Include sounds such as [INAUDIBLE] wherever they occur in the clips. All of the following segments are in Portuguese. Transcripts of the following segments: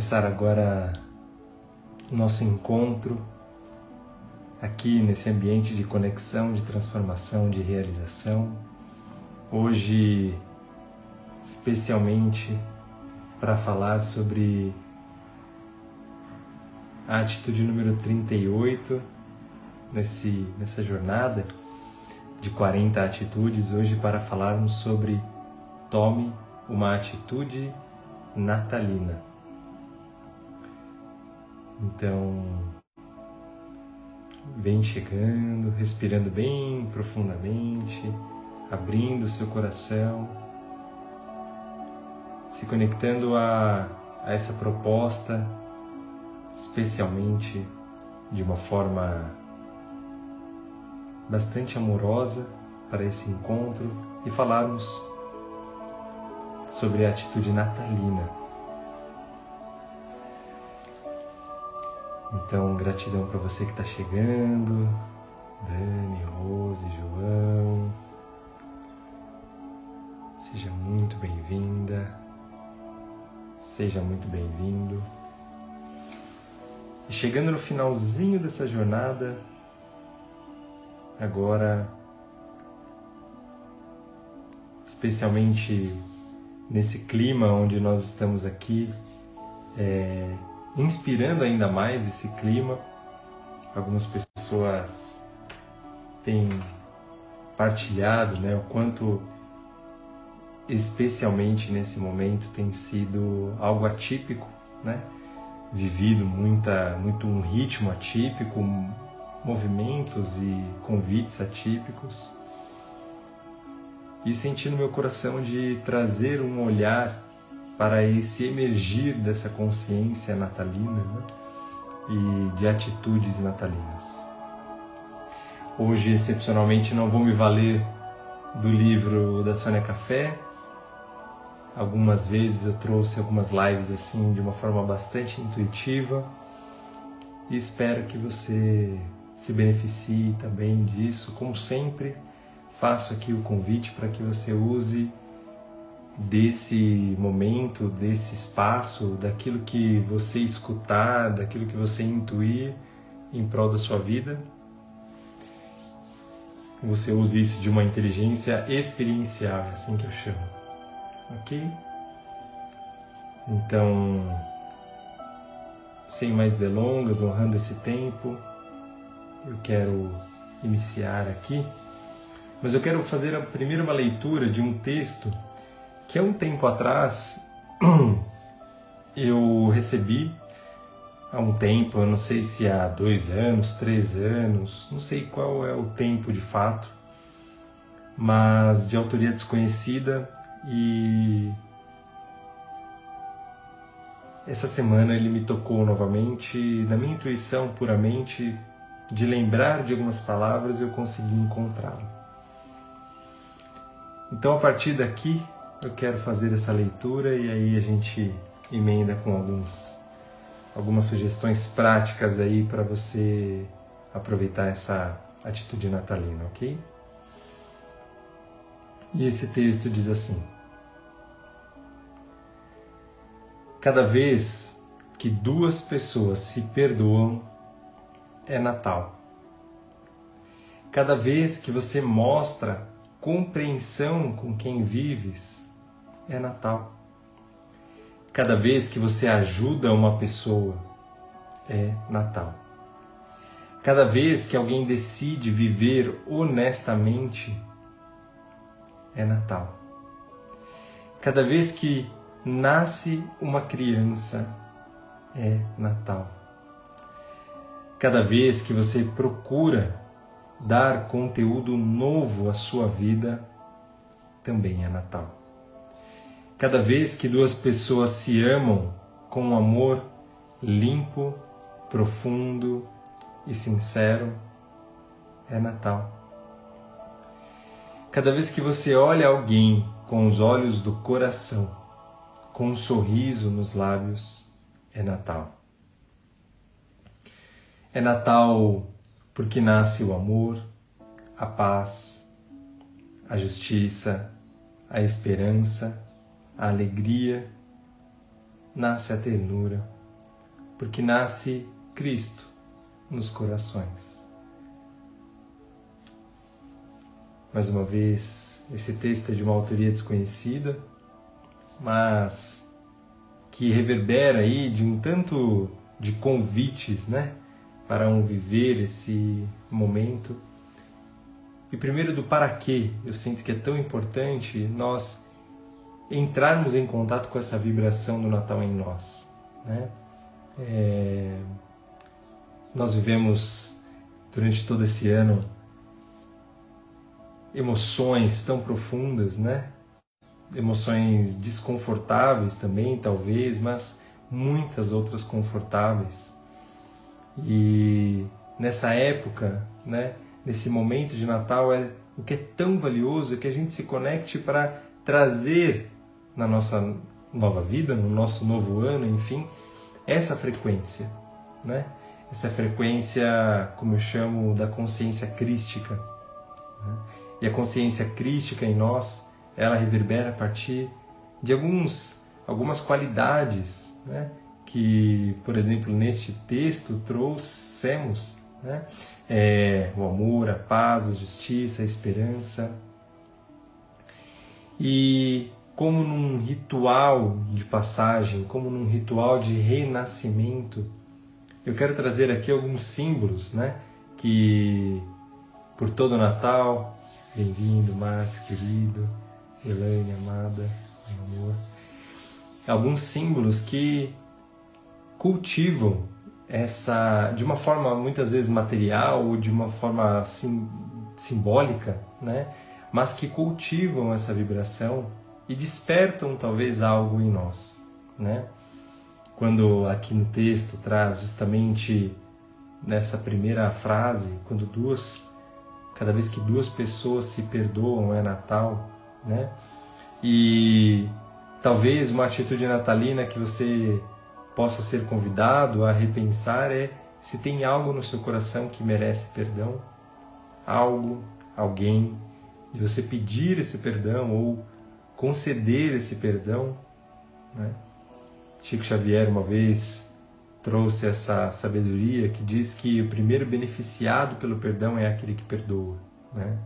começar agora o nosso encontro aqui nesse ambiente de conexão, de transformação, de realização. Hoje, especialmente para falar sobre a atitude número 38 nesse, nessa jornada de 40 atitudes, hoje para falarmos sobre tome uma atitude natalina. Então, vem chegando, respirando bem profundamente, abrindo seu coração, se conectando a, a essa proposta, especialmente de uma forma bastante amorosa para esse encontro e falarmos sobre a atitude natalina. Então, gratidão para você que está chegando, Dani, Rose, João. Seja muito bem-vinda, seja muito bem-vindo. E chegando no finalzinho dessa jornada, agora, especialmente nesse clima onde nós estamos aqui, é, inspirando ainda mais esse clima. Algumas pessoas têm partilhado né, o quanto, especialmente nesse momento, tem sido algo atípico, né? vivido muita, muito um ritmo atípico, movimentos e convites atípicos e senti no meu coração de trazer um olhar para esse emergir dessa consciência natalina né? e de atitudes natalinas. Hoje, excepcionalmente, não vou me valer do livro da Sônia Café. Algumas vezes eu trouxe algumas lives assim de uma forma bastante intuitiva e espero que você se beneficie também disso. Como sempre, faço aqui o convite para que você use desse momento, desse espaço, daquilo que você escutar, daquilo que você intuir em prol da sua vida. Você use isso de uma inteligência experiencial, é assim que eu chamo. Ok? Então, sem mais delongas, honrando esse tempo, eu quero iniciar aqui, mas eu quero fazer a uma leitura de um texto que há um tempo atrás [CLEARS THROAT] eu recebi há um tempo, eu não sei se há dois anos, três anos, não sei qual é o tempo de fato, mas de autoria desconhecida e essa semana ele me tocou novamente, na minha intuição puramente de lembrar de algumas palavras, eu consegui encontrá-lo. Então, a partir daqui, eu quero fazer essa leitura e aí a gente emenda com alguns, algumas sugestões práticas aí para você aproveitar essa atitude natalina, ok? E esse texto diz assim: Cada vez que duas pessoas se perdoam, é Natal. Cada vez que você mostra compreensão com quem vives, é Natal. Cada vez que você ajuda uma pessoa, é Natal. Cada vez que alguém decide viver honestamente, é Natal. Cada vez que nasce uma criança, é Natal. Cada vez que você procura dar conteúdo novo à sua vida, também é Natal. Cada vez que duas pessoas se amam com um amor limpo, profundo e sincero, é Natal. Cada vez que você olha alguém com os olhos do coração, com um sorriso nos lábios, é Natal. É Natal porque nasce o amor, a paz, a justiça, a esperança, a alegria, nasce a ternura, porque nasce Cristo nos corações. Mais uma vez, esse texto é de uma autoria desconhecida, mas que reverbera aí de um tanto de convites, né, para um viver esse momento e primeiro do para quê, eu sinto que é tão importante nós entrarmos em contato com essa vibração do Natal em nós. Né? É... Nós vivemos durante todo esse ano emoções tão profundas, né? Emoções desconfortáveis também, talvez, mas muitas outras confortáveis. E nessa época, né? nesse momento de Natal é o que é tão valioso é que a gente se conecte para trazer na nossa nova vida, no nosso novo ano, enfim, essa frequência, né? Essa frequência, como eu chamo, da consciência crística. Né? E a consciência crística em nós, ela reverbera a partir de alguns, algumas qualidades, né? Que, por exemplo, neste texto trouxemos né? É, o amor, a paz, a justiça, a esperança. E como num ritual de passagem, como num ritual de renascimento, eu quero trazer aqui alguns símbolos, né? Que por todo o Natal, bem-vindo, Márcio, querido, Elaine, amada, meu amor, alguns símbolos que cultivam essa de uma forma muitas vezes material ou de uma forma sim, simbólica, né? Mas que cultivam essa vibração e despertam talvez algo em nós, né? Quando aqui no texto traz justamente nessa primeira frase, quando duas cada vez que duas pessoas se perdoam é Natal, né? E talvez uma atitude natalina que você possa ser convidado a repensar é se tem algo no seu coração que merece perdão, algo, alguém, de você pedir esse perdão ou conceder esse perdão. Né? Chico Xavier uma vez trouxe essa sabedoria que diz que o primeiro beneficiado pelo perdão é aquele que perdoa, né?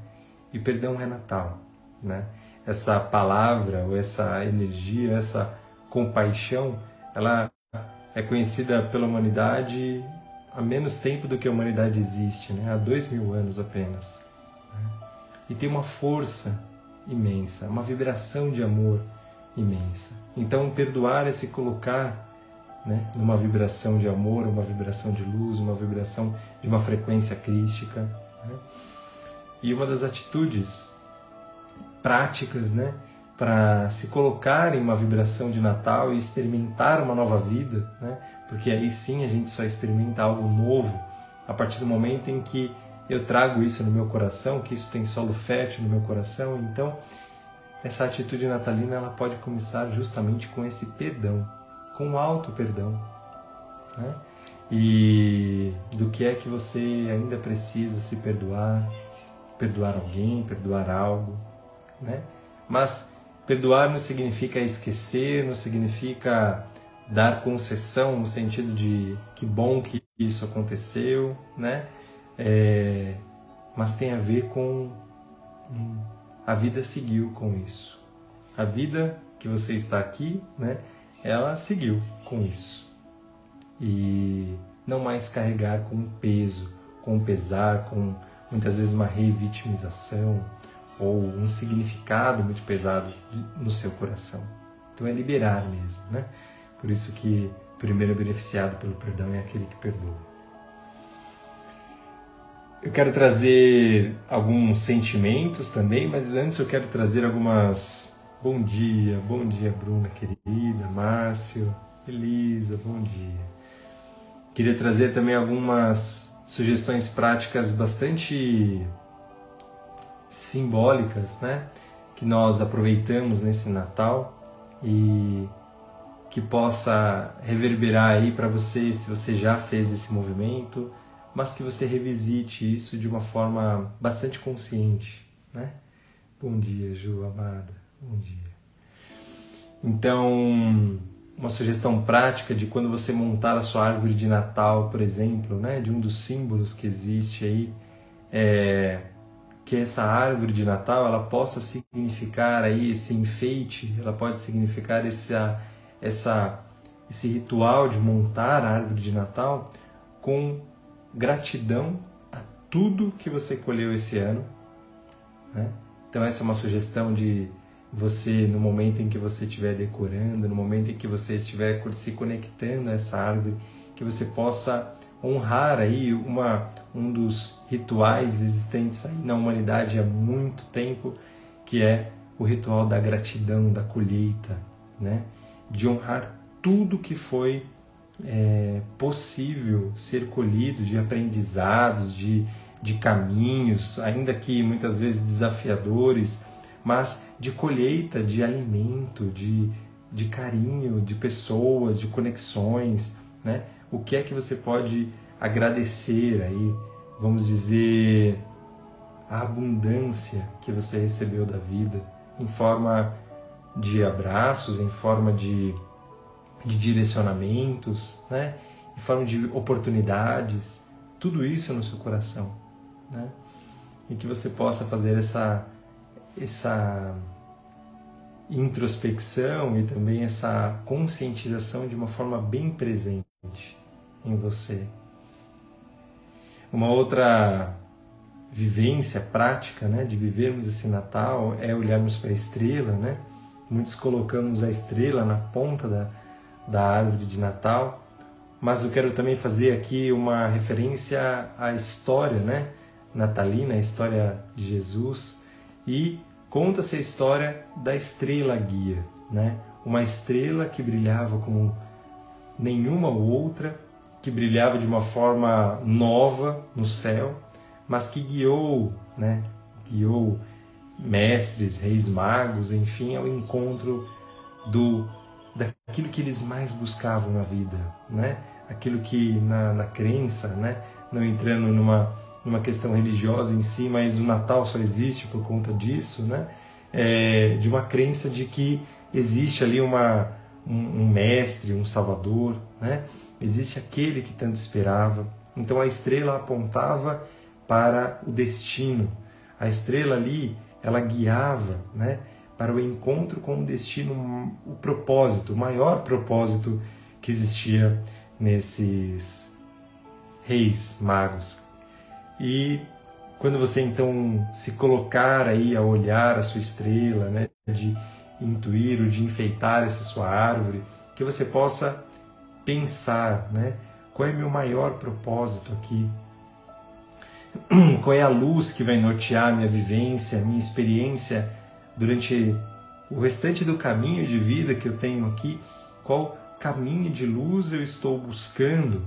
E perdão é Natal, né? Essa palavra ou essa energia, essa compaixão, ela é conhecida pela humanidade há menos tempo do que a humanidade existe, né? há dois mil anos apenas. Né? E tem uma força imensa, uma vibração de amor imensa. Então, perdoar é se colocar né, numa vibração de amor, uma vibração de luz, uma vibração de uma frequência crística. Né? E uma das atitudes práticas, né, para se colocar em uma vibração de Natal e experimentar uma nova vida, né? porque aí sim a gente só experimenta algo novo a partir do momento em que eu trago isso no meu coração, que isso tem solo fértil no meu coração. Então, essa atitude natalina ela pode começar justamente com esse perdão, com o alto perdão. Né? E do que é que você ainda precisa se perdoar, perdoar alguém, perdoar algo, né? Mas Perdoar não significa esquecer, não significa dar concessão no sentido de que bom que isso aconteceu, né? É, mas tem a ver com hum, a vida seguiu com isso. A vida que você está aqui, né? Ela seguiu com isso e não mais carregar com um peso, com um pesar, com muitas vezes uma revitimização, ou um significado muito pesado no seu coração. Então é liberar mesmo, né? Por isso que o primeiro beneficiado pelo perdão é aquele que perdoa. Eu quero trazer alguns sentimentos também, mas antes eu quero trazer algumas. Bom dia, bom dia, Bruna querida, Márcio, Elisa, bom dia. Queria trazer também algumas sugestões práticas bastante simbólicas, né? Que nós aproveitamos nesse Natal e que possa reverberar aí para você, se você já fez esse movimento, mas que você revisite isso de uma forma bastante consciente, né? Bom dia, Ju, amada. Bom dia. Então, uma sugestão prática de quando você montar a sua árvore de Natal, por exemplo, né, de um dos símbolos que existe aí, é, que essa árvore de Natal ela possa significar aí esse enfeite, ela pode significar essa, essa, esse ritual de montar a árvore de Natal com gratidão a tudo que você colheu esse ano. Né? Então essa é uma sugestão de você, no momento em que você estiver decorando, no momento em que você estiver se conectando a essa árvore, que você possa honrar aí uma, um dos rituais existentes aí na humanidade há muito tempo, que é o ritual da gratidão, da colheita, né? de honrar tudo que foi é, possível ser colhido, de aprendizados, de, de caminhos, ainda que muitas vezes desafiadores, mas de colheita de alimento, de, de carinho, de pessoas, de conexões, né? O que é que você pode agradecer aí, vamos dizer, a abundância que você recebeu da vida em forma de abraços, em forma de, de direcionamentos, né? em forma de oportunidades, tudo isso no seu coração. Né? E que você possa fazer essa essa introspecção e também essa conscientização de uma forma bem presente em você. Uma outra vivência prática, né, de vivermos esse Natal é olharmos para a estrela, né? Muitos colocamos a estrela na ponta da, da árvore de Natal, mas eu quero também fazer aqui uma referência à história, né, natalina, a história de Jesus, e conta-se a história da estrela guia, né? Uma estrela que brilhava como nenhuma outra, que brilhava de uma forma nova no céu, mas que guiou, né? Guiou mestres, reis magos, enfim, ao encontro do daquilo que eles mais buscavam na vida, né? Aquilo que na, na crença, né? Não entrando numa numa questão religiosa em si, mas o Natal só existe por conta disso, né? É, de uma crença de que existe ali uma, um, um, mestre, um salvador, né? Existe aquele que tanto esperava. Então a estrela apontava para o destino. A estrela ali, ela guiava, né? Para o encontro com o destino, o propósito, o maior propósito que existia nesses reis magos e quando você então se colocar aí a olhar a sua estrela, né, de intuir ou de enfeitar essa sua árvore, que você possa pensar, né, qual é meu maior propósito aqui? [CLEARS THROAT] Qual é a luz que vai nortear minha vivência, minha experiência durante o restante do caminho de vida que eu tenho aqui? Qual caminho de luz eu estou buscando,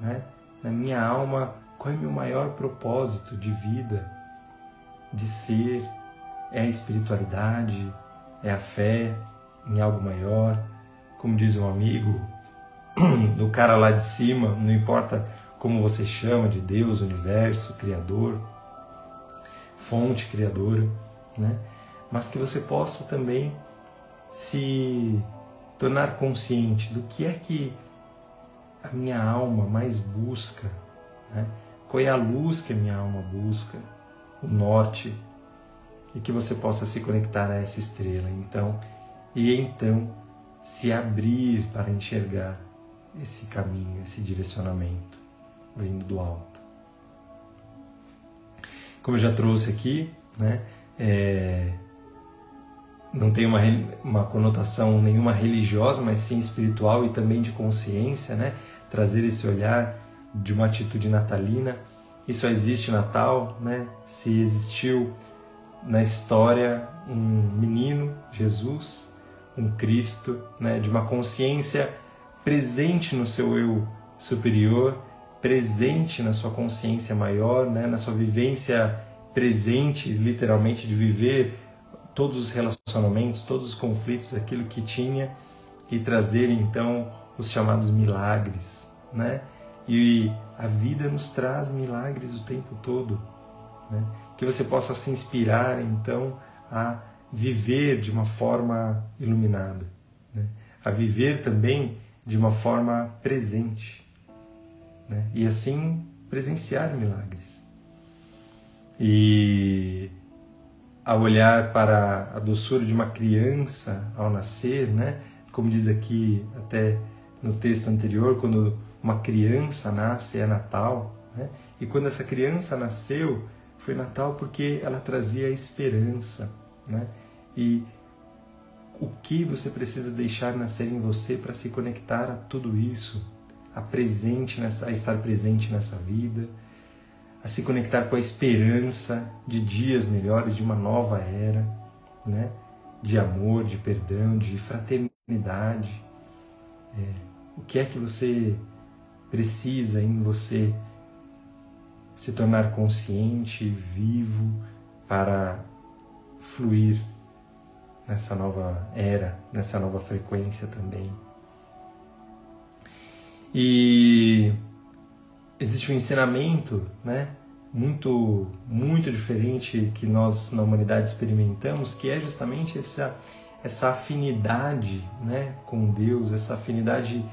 né, na minha alma qual é o meu maior propósito de vida, de ser? É a espiritualidade? É a fé em algo maior? Como diz um amigo, [CLEARS THROAT] do cara lá de cima, não importa como você chama de Deus, universo, Criador, fonte criadora, né? Mas que você possa também se tornar consciente do que é que a minha alma mais busca, né? Qual é a luz que a minha alma busca? O norte. E que você possa se conectar a essa estrela. Então, e então se abrir para enxergar esse caminho, esse direcionamento vindo do alto. Como eu já trouxe aqui, né, é, não tem uma, uma conotação nenhuma religiosa, mas sim espiritual e também de consciência, né, trazer esse olhar de uma atitude natalina. E só existe Natal, né? Se existiu na história um menino, Jesus, um Cristo, né? De uma consciência presente no seu eu superior, presente na sua consciência maior, né? Na sua vivência presente, literalmente, de viver todos os relacionamentos, todos os conflitos, aquilo que tinha e trazer então os chamados milagres, né? E a vida nos traz milagres o tempo todo. Né? Que você possa se inspirar, então, a viver de uma forma iluminada, né? a viver também de uma forma presente né? e assim presenciar milagres. E ao olhar para a doçura de uma criança ao nascer, né? como diz aqui até no texto anterior, quando uma criança nasce é Natal, né? e quando essa criança nasceu foi Natal porque ela trazia esperança, né? E o que você precisa deixar nascer em você para se conectar a tudo isso, a presente nessa, a estar presente nessa vida, a se conectar com a esperança de dias melhores, de uma nova era, né? De amor, de perdão, de fraternidade. É, o que é que você precisa em você se tornar consciente, vivo, para fluir nessa nova era, nessa nova frequência também. E existe um ensinamento, né, muito muito diferente que nós na humanidade experimentamos, que é justamente essa essa afinidade, né, com Deus, essa afinidade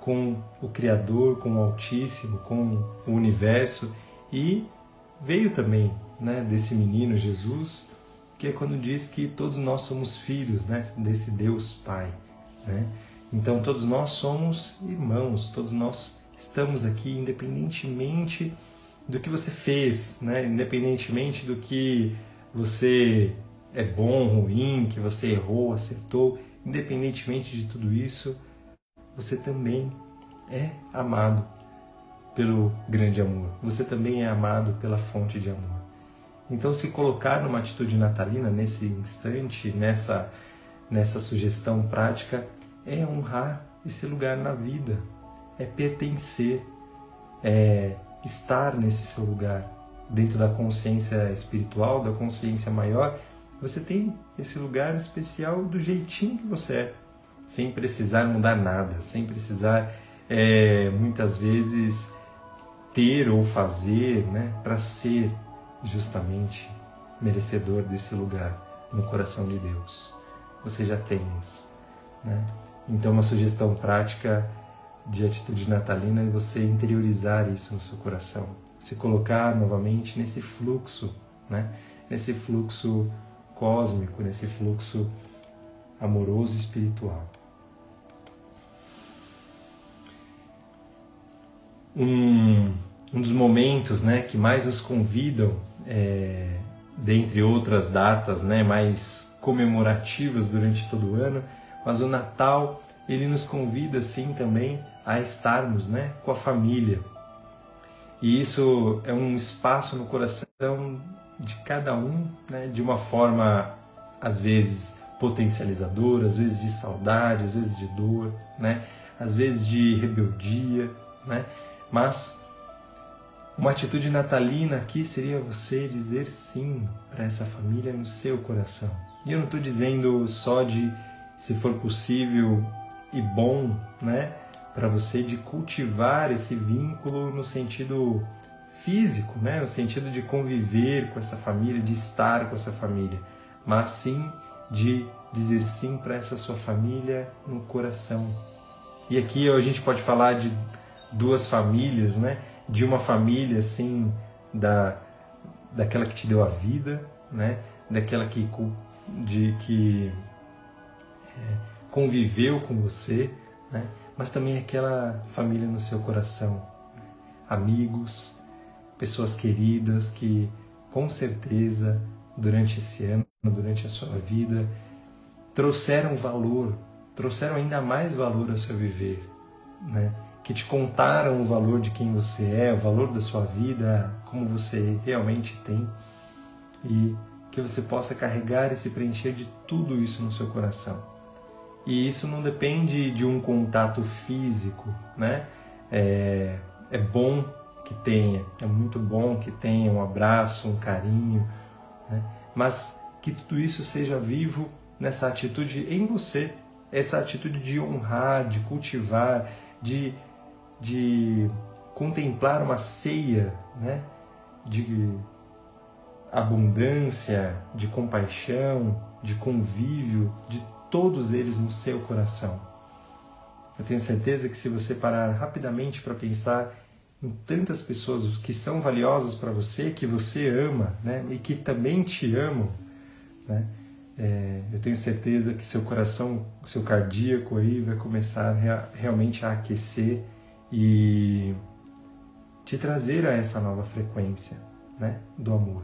com o Criador, com o Altíssimo, com o universo e veio também, né, desse menino Jesus que é quando diz que todos nós somos filhos né, desse Deus Pai. Né? Então, todos nós somos irmãos, todos nós estamos aqui, independentemente do que você fez, né? independentemente do que você é bom, ruim, que você errou, acertou, independentemente de tudo isso, você também é amado pelo grande amor. Você também é amado pela fonte de amor. Então, se colocar numa atitude natalina nesse instante, nessa, nessa sugestão prática, é honrar esse lugar na vida, é pertencer, é estar nesse seu lugar. Dentro da consciência espiritual, da consciência maior, você tem esse lugar especial do jeitinho que você é, sem precisar mudar nada, sem precisar é, muitas vezes ter ou fazer né, para ser justamente merecedor desse lugar no coração de Deus. Você já tem isso. Né? Então, uma sugestão prática de atitude natalina é você interiorizar isso no seu coração, se colocar novamente nesse fluxo, né? nesse fluxo cósmico, nesse fluxo amoroso e espiritual. Um, um dos momentos né, que mais nos convidam é, dentre outras datas né, mais comemorativas durante todo o ano, mas o Natal ele nos convida sim também a estarmos né, com a família. E isso é um espaço no coração de cada um, né, de uma forma às vezes potencializadora, às vezes de saudade, às vezes de dor, né, às vezes de rebeldia, né, mas uma atitude natalina aqui seria você dizer sim para essa família no seu coração. E eu não estou dizendo só de, se for possível e bom, né, para você de cultivar esse vínculo no sentido físico, né, no sentido de conviver com essa família, de estar com essa família, mas sim de dizer sim para essa sua família no coração. E aqui a gente pode falar de duas famílias, né? de uma família assim da daquela que te deu a vida, né? Daquela que de que é, conviveu com você, né? Mas também aquela família no seu coração, amigos, pessoas queridas que com certeza durante esse ano, durante a sua vida, trouxeram valor, trouxeram ainda mais valor ao seu viver, né? que te contaram o valor de quem você é, o valor da sua vida, como você realmente tem, e que você possa carregar e se preencher de tudo isso no seu coração. E isso não depende de um contato físico, né? É, é bom que tenha, é muito bom que tenha um abraço, um carinho, né? mas que tudo isso seja vivo nessa atitude em você, essa atitude de honrar, de cultivar, de de contemplar uma ceia, né? de abundância, de compaixão, de convívio de todos eles no seu coração. Eu tenho certeza que se você parar rapidamente para pensar em tantas pessoas que são valiosas para você, que você ama, né, e que também te amam, né, é, eu tenho certeza que seu coração, seu cardíaco aí vai começar rea, realmente a aquecer e te trazer a essa nova frequência, né, do amor.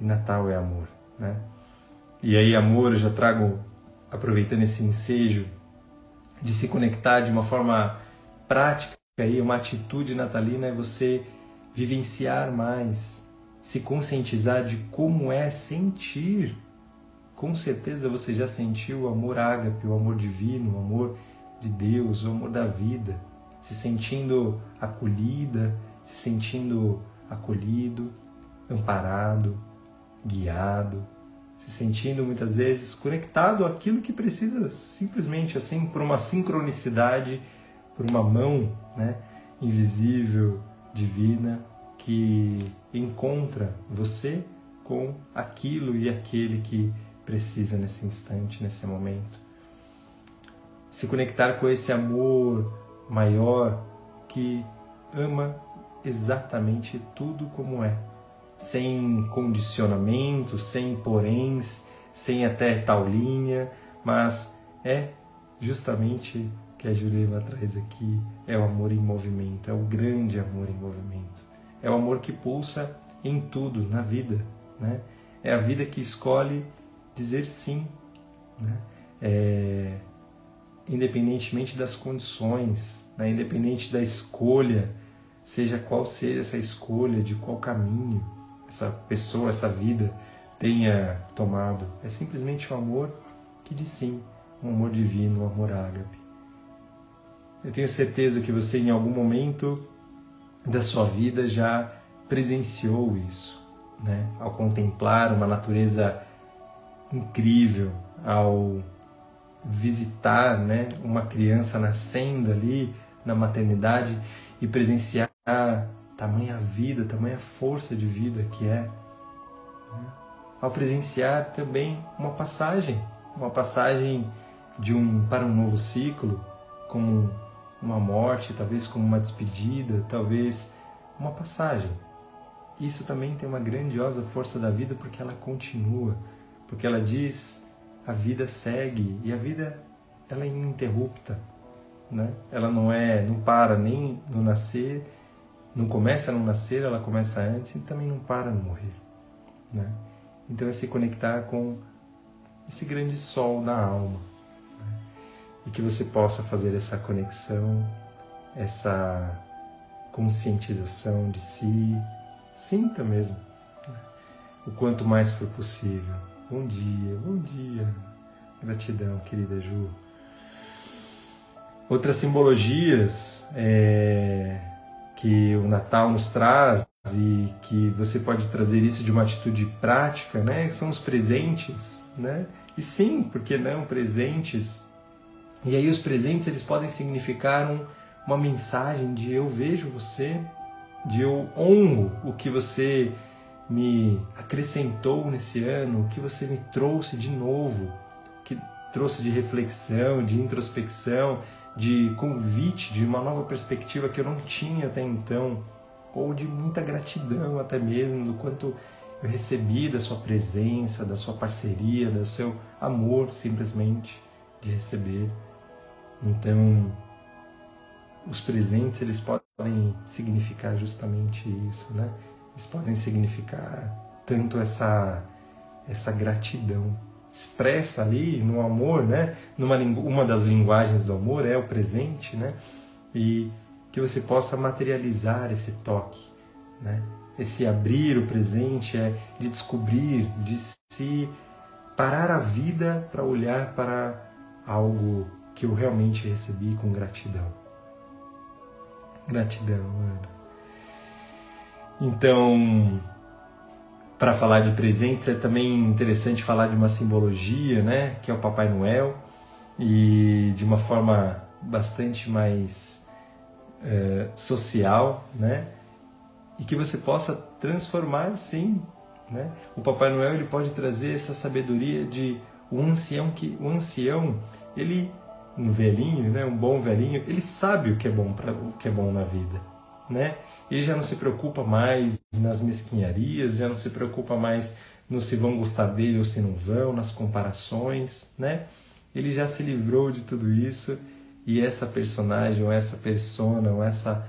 E Natal é amor, né? E aí amor, eu já trago aproveitando esse ensejo de se conectar de uma forma prática aí uma atitude natalina é você vivenciar mais, se conscientizar de como é sentir. Com certeza você já sentiu o amor ágape, o amor divino, o amor de Deus, o amor da vida, se sentindo acolhida, se sentindo acolhido, amparado, guiado, se sentindo muitas vezes conectado àquilo que precisa simplesmente assim por uma sincronicidade, por uma mão, né, invisível, divina que encontra você com aquilo e aquele que precisa nesse instante, nesse momento. Se conectar com esse amor maior que ama exatamente tudo como é sem condicionamento, sem poréns, sem até tal linha, mas é justamente que a Jurema traz aqui, é o amor em movimento, é o grande amor em movimento. É o amor que pulsa em tudo, na vida. Né? É a vida que escolhe dizer sim, né? é, independentemente das condições, né? independente da escolha, seja qual seja essa escolha, de qual caminho essa pessoa, essa vida tenha tomado. É simplesmente o um amor que diz sim, um amor divino, um amor ágape. Eu tenho certeza que você em algum momento da sua vida já presenciou isso, né? Ao contemplar uma natureza incrível, ao visitar, né, uma criança nascendo ali na maternidade e presenciar tamanha vida, tamanha força de vida que é. Né? Ao presenciar também uma passagem, uma passagem de um para um novo ciclo, como uma morte, talvez como uma despedida, talvez uma passagem. Isso também tem uma grandiosa força da vida porque ela continua, porque ela diz a vida segue e a vida ela é ininterrupta, né? Ela não é, não para nem no nascer não começa a não nascer, ela começa antes e também não para no morrer. Né? Então é se conectar com esse grande sol da alma. Né? E que você possa fazer essa conexão, essa conscientização de si. Sinta mesmo. Né? O quanto mais for possível. Bom dia, bom dia. Gratidão, querida Ju. Outras simbologias é, que o Natal nos traz e que você pode trazer isso de uma atitude prática, né? São os presentes, né? E sim, porque não presentes? E aí os presentes eles podem significar um, uma mensagem de eu vejo você, de eu honro o que você me acrescentou nesse ano, o que você me trouxe de novo, que trouxe de reflexão, de introspecção, de convite, de uma nova perspectiva que eu não tinha até então, ou de muita gratidão até mesmo do quanto eu recebi da sua presença, da sua parceria, do seu amor simplesmente de receber. Então, os presentes eles podem significar justamente isso, né? Eles podem significar tanto essa essa gratidão expressa ali no amor, né? Numa uma das linguagens do amor é o presente, né? E que você possa materializar esse toque, né? Esse abrir o presente é de descobrir, de se parar a vida para olhar para algo que eu realmente recebi com gratidão. Gratidão, Ana. Então, para falar de presentes, é também interessante falar de uma simbologia, né, que é o Papai Noel, e de uma forma bastante mais é, social, né, e que você possa transformar, sim, Né? O Papai Noel ele pode trazer essa sabedoria de um ancião que o ancião ele um velhinho, né, um bom velhinho, ele sabe o que é bom para o que é bom na vida, né? Ele já não se preocupa mais nas mesquinharias, já não se preocupa mais no se vão gostar dele ou se não vão, nas comparações, né? Ele já se livrou de tudo isso e essa personagem ou essa persona ou essa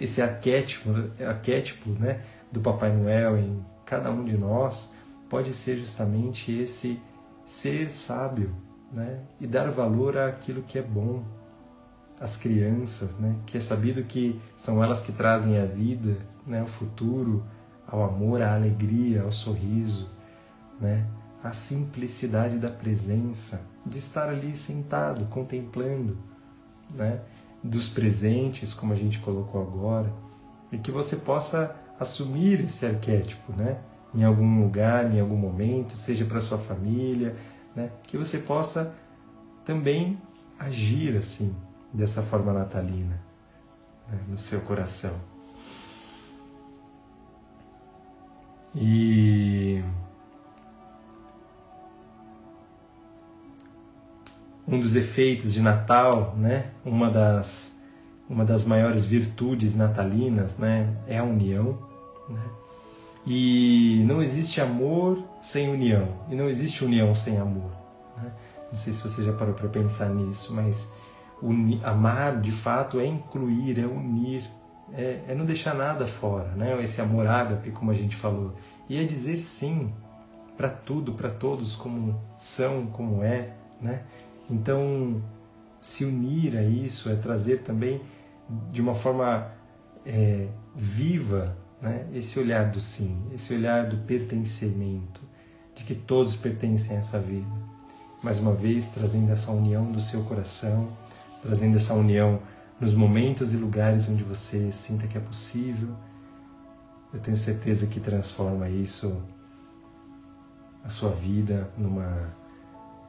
esse arquétipo, arquétipo, né, do Papai Noel em cada um de nós pode ser justamente esse ser sábio, né, e dar valor àquilo que é bom, às crianças, né, que é sabido que são elas que trazem a vida, né, o futuro, ao amor, à alegria, ao sorriso, né, à simplicidade da presença, de estar ali sentado, contemplando, né, dos presentes, como a gente colocou agora, e que você possa assumir esse arquétipo, né, em algum lugar, em algum momento, seja para sua família, né, que você possa também agir assim, dessa forma natalina, né, no seu coração. E um dos efeitos de Natal, né? Uma das uma das maiores virtudes natalinas, né? É a união, né? E não existe amor sem união e não existe união sem amor. Né? Não sei se você já parou para pensar nisso, mas amar de fato é incluir, é unir, é, é não deixar nada fora, né? Esse amor ágape, como a gente falou, e é dizer sim para tudo, para todos, como são, como é, né? Então, se unir a isso é trazer também de uma forma é, viva né? esse olhar do sim, esse olhar do pertencimento, de que todos pertencem a essa vida. Mais uma vez, trazendo essa união do seu coração, trazendo essa união nos momentos e lugares onde você sinta que é possível. Eu tenho certeza que transforma isso a sua vida numa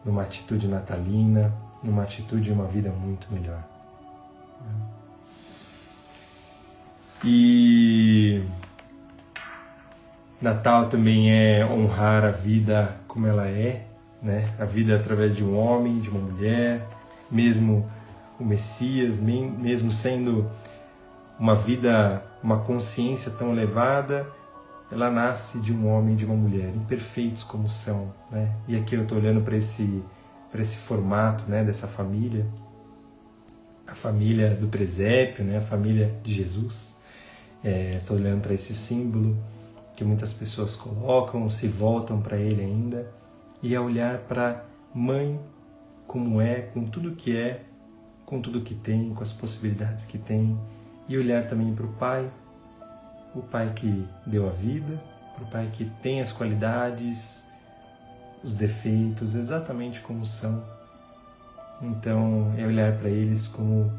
numa atitude natalina, numa atitude de uma vida muito melhor. E Natal também é honrar a vida como ela é, né? A vida através de um homem, de uma mulher, mesmo o Messias, mesmo sendo uma vida, uma consciência tão elevada, ela nasce de um homem e de uma mulher, imperfeitos como são, né? E aqui eu estou olhando para esse para esse formato, né, dessa família, a família do presépio, né, a família de Jesus. Estou é, olhando para esse símbolo que muitas pessoas colocam, se voltam para ele ainda, e a olhar para mãe como é, com tudo que é, com tudo que tem, com as possibilidades que tem, e olhar também para o pai o Pai que deu a vida, para o Pai que tem as qualidades, os defeitos exatamente como são. Então, é olhar para eles como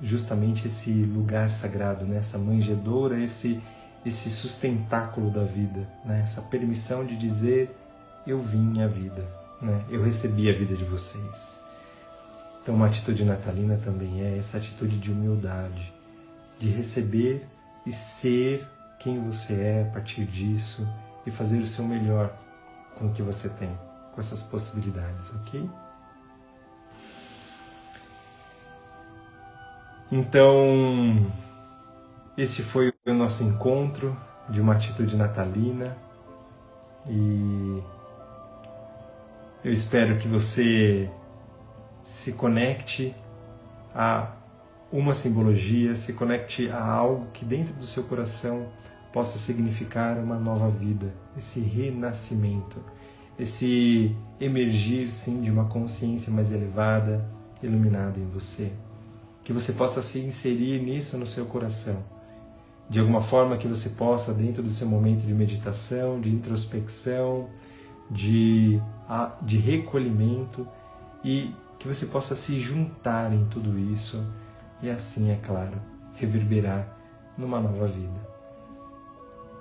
justamente esse lugar sagrado, né? essa manjedoura, esse, esse sustentáculo da vida, né? essa permissão de dizer: Eu vim à vida, né? eu recebi a vida de vocês. Então, uma atitude natalina também é essa atitude de humildade, de receber e ser quem você é a partir disso e fazer o seu melhor com o que você tem, com essas possibilidades, ok? Então, esse foi o nosso encontro de uma atitude natalina e eu espero que você se conecte a uma simbologia, se conecte a algo que dentro do seu coração possa significar uma nova vida, esse renascimento, esse emergir sim de uma consciência mais elevada, iluminada em você. Que você possa se inserir nisso no seu coração. De alguma forma que você possa, dentro do seu momento de meditação, de introspecção, de, de recolhimento, e que você possa se juntar em tudo isso e assim, é claro, reverberar numa nova vida.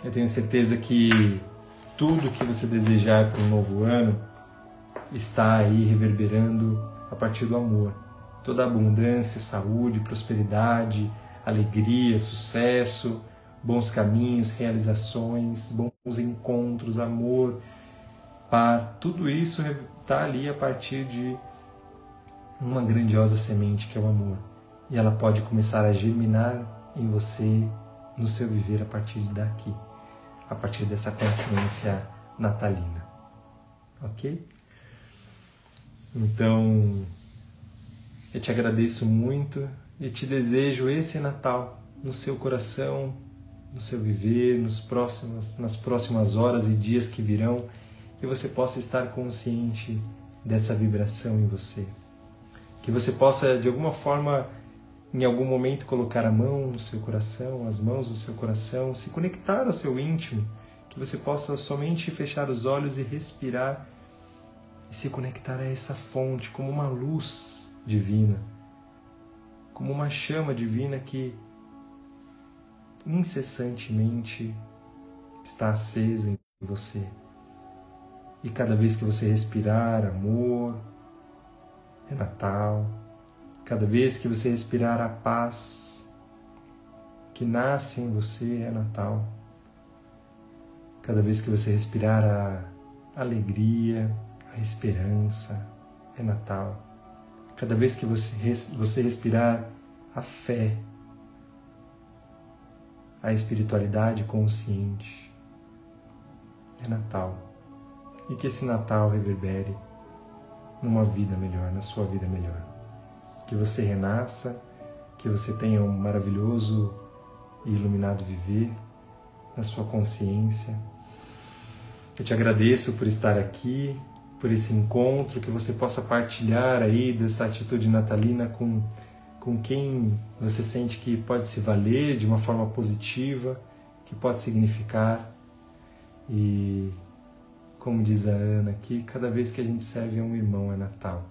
Eu tenho certeza que tudo que você desejar para um novo ano está aí reverberando a partir do amor. Toda abundância, saúde, prosperidade, alegria, sucesso, bons caminhos, realizações, bons encontros, amor, par, tudo isso está ali a partir de uma grandiosa semente que é o amor. E ela pode começar a germinar em você, no seu viver a partir daqui, a partir dessa consciência natalina. Ok? Então, eu te agradeço muito e te desejo esse Natal no seu coração, no seu viver, nos próximos, nas próximas horas e dias que virão, que você possa estar consciente dessa vibração em você. Que você possa, de alguma forma, em algum momento, colocar a mão no seu coração, as mãos no seu coração, se conectar ao seu íntimo, que você possa somente fechar os olhos e respirar e se conectar a essa fonte como uma luz divina, como uma chama divina que incessantemente está acesa em você. E cada vez que você respirar amor, é Natal. Cada vez que você respirar a paz que nasce em você, é Natal. Cada vez que você respirar a alegria, a esperança, é Natal. Cada vez que você, você respirar a fé, a espiritualidade consciente, é Natal. E que esse Natal reverbere numa vida melhor, na sua vida melhor. Que você renasça, que você tenha um maravilhoso e iluminado viver na sua consciência. Eu te agradeço por estar aqui, por esse encontro, que você possa partilhar aí dessa atitude natalina com, com quem você sente que pode se valer de uma forma positiva, que pode significar. E como diz a Ana aqui, cada vez que a gente serve a um irmão é Natal.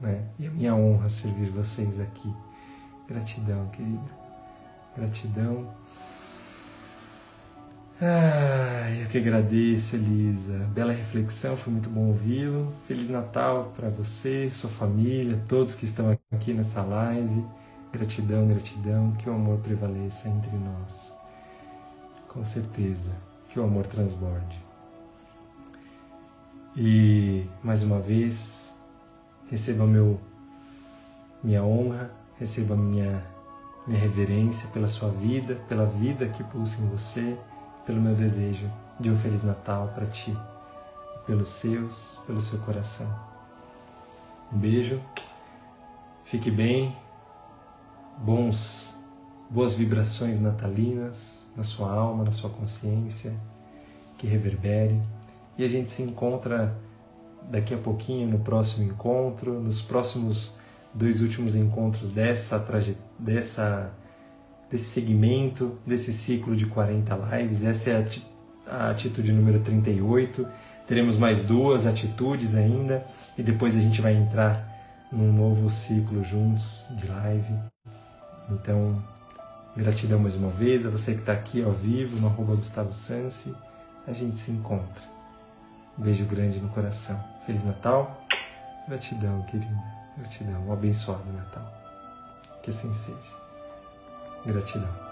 Né? E é minha honra servir vocês aqui. Gratidão, querida. Gratidão. Ah, eu que agradeço, Elisa. Bela reflexão, foi muito bom ouvi-lo. Feliz Natal para você, sua família, todos que estão aqui nessa live. Gratidão, gratidão, que o amor prevaleça entre nós. Com certeza, que o amor transborde. E mais uma vez, receba meu minha honra, receba minha minha reverência pela sua vida, pela vida que pulsa em você pelo meu desejo de um Feliz Natal para ti, pelos seus, pelo seu coração. Um beijo, fique bem, bons, boas vibrações natalinas na sua alma, na sua consciência, que reverbere. E a gente se encontra daqui a pouquinho no próximo encontro, nos próximos dois últimos encontros dessa dessa desse segmento, desse ciclo de 40 lives. Essa é a atitude número 38. Teremos mais duas atitudes ainda e depois a gente vai entrar num novo ciclo juntos de live. Então, gratidão mais uma vez a você que está aqui ao vivo no arroba Gustavo Sansi. A gente se encontra. Um beijo grande no coração. Feliz Natal. Gratidão, querida. Gratidão. Um abençoado Natal. Que assim seja. Gratidão.